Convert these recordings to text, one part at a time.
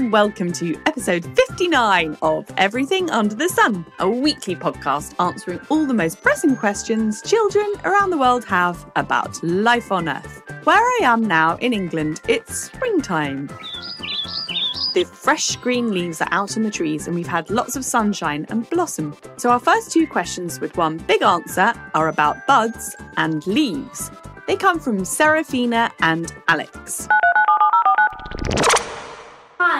and welcome to episode 59 of Everything Under the Sun, a weekly podcast answering all the most pressing questions children around the world have about life on Earth. Where I am now in England, it's springtime. The fresh green leaves are out on the trees, and we've had lots of sunshine and blossom. So, our first two questions with one big answer are about buds and leaves. They come from Seraphina and Alex.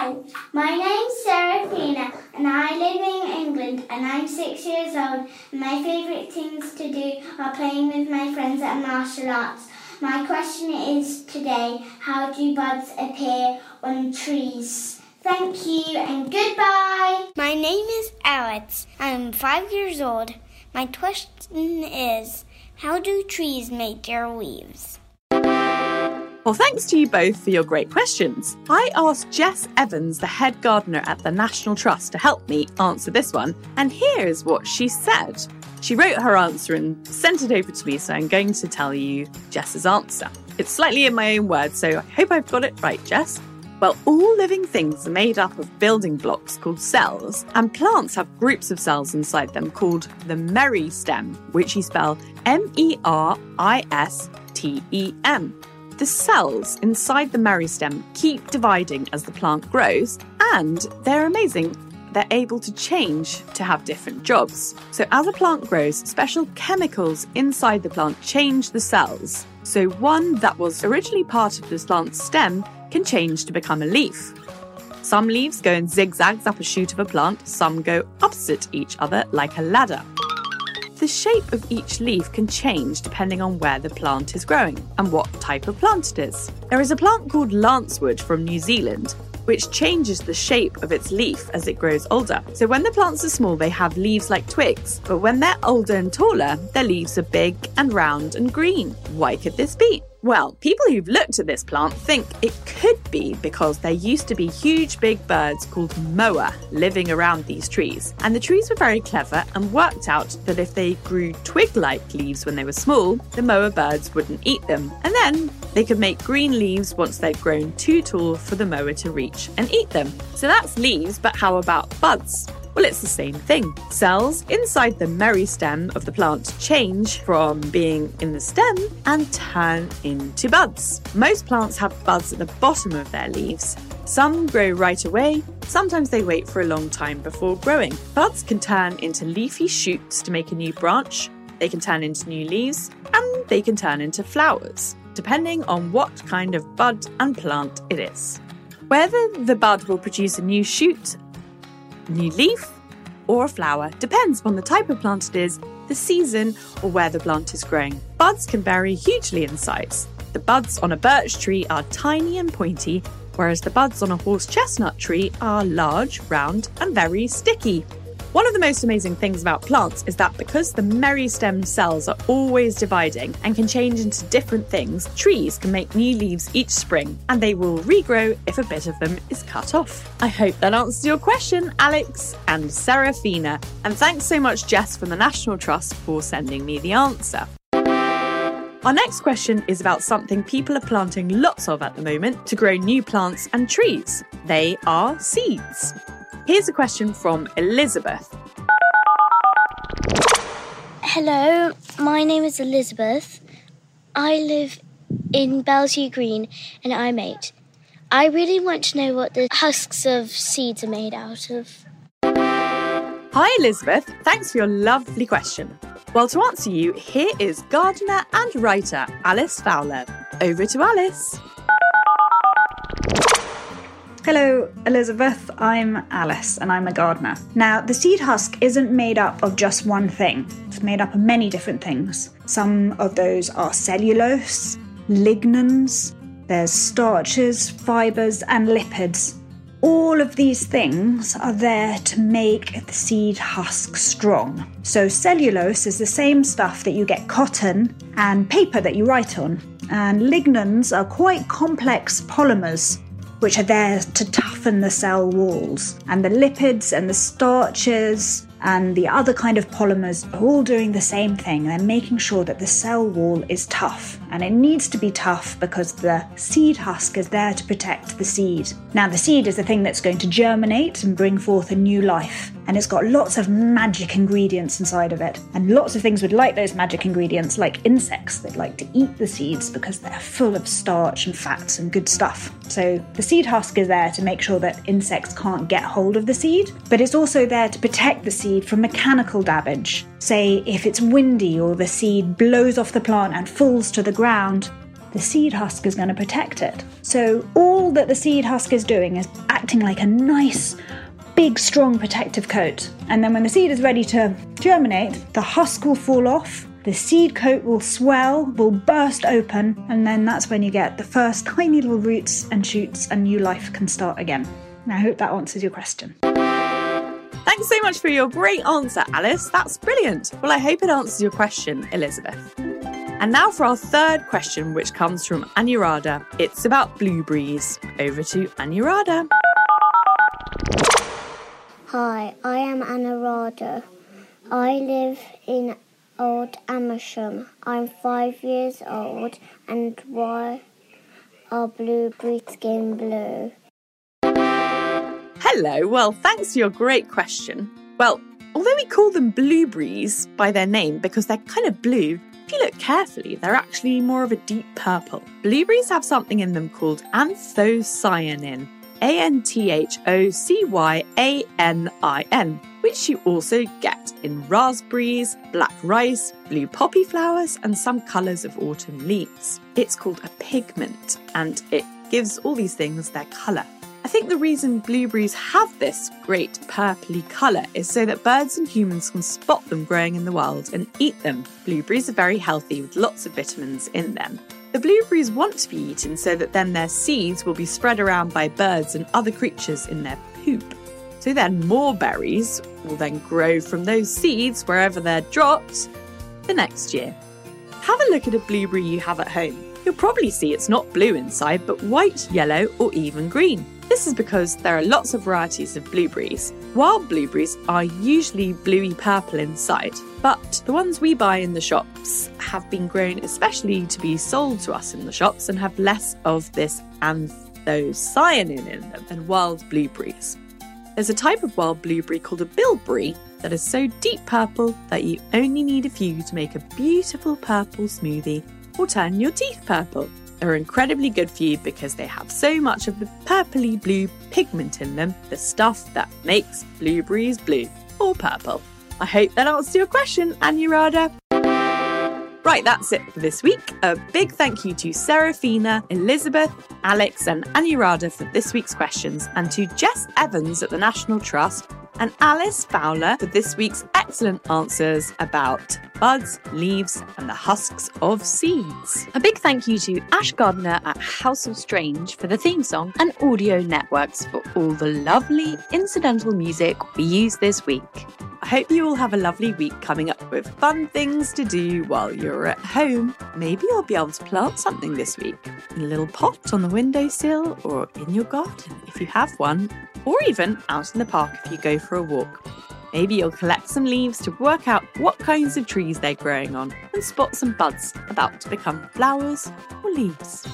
Hi, my name's Seraphina and I live in England and I'm six years old my favourite things to do are playing with my friends at martial arts. My question is today, how do buds appear on trees? Thank you and goodbye. My name is Alex. I'm five years old. My question is, how do trees make their leaves? Well, thanks to you both for your great questions. I asked Jess Evans, the head gardener at the National Trust, to help me answer this one, and here's what she said. She wrote her answer and sent it over to me, so I'm going to tell you Jess's answer. It's slightly in my own words, so I hope I've got it right, Jess. Well, all living things are made up of building blocks called cells, and plants have groups of cells inside them called the meristem, which you spell M E R I S T E M. The cells inside the meristem keep dividing as the plant grows, and they're amazing. They're able to change to have different jobs. So, as a plant grows, special chemicals inside the plant change the cells. So, one that was originally part of the plant's stem can change to become a leaf. Some leaves go in zigzags up a shoot of a plant, some go opposite each other like a ladder. The shape of each leaf can change depending on where the plant is growing and what type of plant it is. There is a plant called lancewood from New Zealand which changes the shape of its leaf as it grows older. So when the plants are small, they have leaves like twigs, but when they're older and taller, their leaves are big and round and green. Why could this be? Well, people who've looked at this plant think it could be because there used to be huge big birds called moa living around these trees. And the trees were very clever and worked out that if they grew twig like leaves when they were small, the moa birds wouldn't eat them. And then they could make green leaves once they've grown too tall for the moa to reach and eat them. So that's leaves, but how about buds? Well, it's the same thing. Cells inside the meristem of the plant change from being in the stem and turn into buds. Most plants have buds at the bottom of their leaves. Some grow right away, sometimes they wait for a long time before growing. Buds can turn into leafy shoots to make a new branch, they can turn into new leaves, and they can turn into flowers, depending on what kind of bud and plant it is. Whether the bud will produce a new shoot, new leaf, or a flower depends on the type of plant it is, the season, or where the plant is growing. Buds can vary hugely in size. The buds on a birch tree are tiny and pointy, whereas the buds on a horse chestnut tree are large, round, and very sticky. One of the most amazing things about plants is that because the meristem cells are always dividing and can change into different things, trees can make new leaves each spring and they will regrow if a bit of them is cut off. I hope that answers your question, Alex and Seraphina. And thanks so much, Jess from the National Trust, for sending me the answer. Our next question is about something people are planting lots of at the moment to grow new plants and trees. They are seeds. Here's a question from Elizabeth. Hello, my name is Elizabeth. I live in Belsey Green and I'm eight. I really want to know what the husks of seeds are made out of. Hi, Elizabeth. Thanks for your lovely question. Well, to answer you, here is gardener and writer Alys Fowler. Over to Alice. Hello, Elizabeth. I'm Alys and I'm a gardener. Now, the seed husk isn't made up of just one thing, it's made up of many different things. Some of those are cellulose, lignans, there's starches, fibres, and lipids. All of these things are there to make the seed husk strong. So, cellulose is the same stuff that you get cotton and paper that you write on, and lignans are quite complex polymers which are there to toughen the cell walls. And the lipids and the starches and the other kind of polymers are all doing the same thing. They're making sure that the cell wall is tough, and it needs to be tough because the seed husk is there to protect the seed. Now, the seed is the thing that's going to germinate and bring forth a new life, and it's got lots of magic ingredients inside of it. And lots of things would like those magic ingredients, like insects that like to eat the seeds because they're full of starch and fats and good stuff. So, the seed husk is there to make sure that insects can't get hold of the seed, but it's also there to protect the seed from mechanical damage. Say, if it's windy or the seed blows off the plant and falls to the ground, the seed husk is going to protect it. So, all that the seed husk is doing is acting like a nice, big, strong protective coat. And then when the seed is ready to germinate, the husk will fall off, the seed coat will swell, will burst open, and then that's when you get the first tiny little roots and shoots, and new life can start again. I hope that answers your question. Thanks so much for your great answer, Alys. That's brilliant. Well, I hope it answers your question, Elizabeth. And now for our third question, which comes from Anuradha. It's about blueberries. Over to Anuradha. Hi, I am Anuradha. I live in Old Amersham. I'm five years old, and why are blueberries skin blue? Hello, well, thanks for your great question. Well, although we call them blueberries by their name because they're kind of blue, if you look carefully, they're actually more of a deep purple. Blueberries have something in them called anthocyanin, A N T H O C Y A N I N, which you also get in raspberries, black rice, blue poppy flowers, and some colours of autumn leaves. It's called a pigment and it gives all these things their colour. I think the reason blueberries have this great purpley colour is so that birds and humans can spot them growing in the wild and eat them. Blueberries are very healthy with lots of vitamins in them. The blueberries want to be eaten so that then their seeds will be spread around by birds and other creatures in their poop. So then more berries will then grow from those seeds wherever they're dropped the next year. Have a look at a blueberry you have at home. You'll probably see it's not blue inside, but white, yellow, or even green. This is because there are lots of varieties of blueberries. Wild blueberries are usually bluey purple inside, but the ones we buy in the shops have been grown especially to be sold to us in the shops and have less of this anthocyanin in them than wild blueberries. There's a type of wild blueberry called a bilberry that is so deep purple that you only need a few to make a beautiful purple smoothie or turn your teeth purple. They're incredibly good for you because they have so much of the purpley blue pigment in them, the stuff that makes blueberries blue or purple. I hope that answers your question, Anuradha. Right, that's it for this week. A big thank you to Seraphina, Elizabeth, Alex, and Anuradha for this week's questions, and to Jess Evans at the National Trust and Alys Fowler for this week's excellent answers about buds, leaves, and the husks of seeds. A big thank you to Ash Gardner at House of Strange for the theme song and Audio Networks for all the lovely incidental music we use this week. Hope you all have a lovely week coming up with fun things to do while you're at home. Maybe you'll be able to plant something this week in a little pot on the windowsill or in your garden if you have one, or even out in the park if you go for a walk. Maybe you'll collect some leaves to work out what kinds of trees they're growing on and spot some buds about to become flowers or leaves.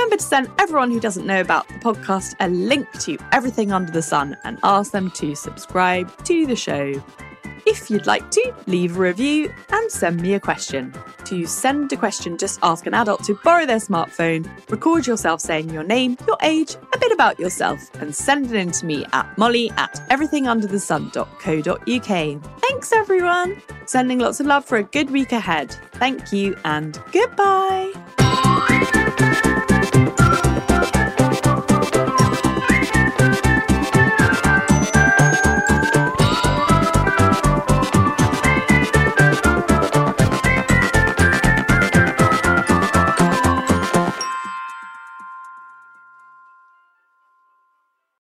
Remember to send everyone who doesn't know about the podcast a link to Everything Under the Sun and ask them to subscribe to the show. If you'd like to, leave a review and send me a question. To send a question, just ask an adult to borrow their smartphone, record yourself saying your name, your age, a bit about yourself, and send it in to me at molly at everythingunderthesun.co.uk. Thanks, everyone! Sending lots of love for a good week ahead. Thank you and goodbye!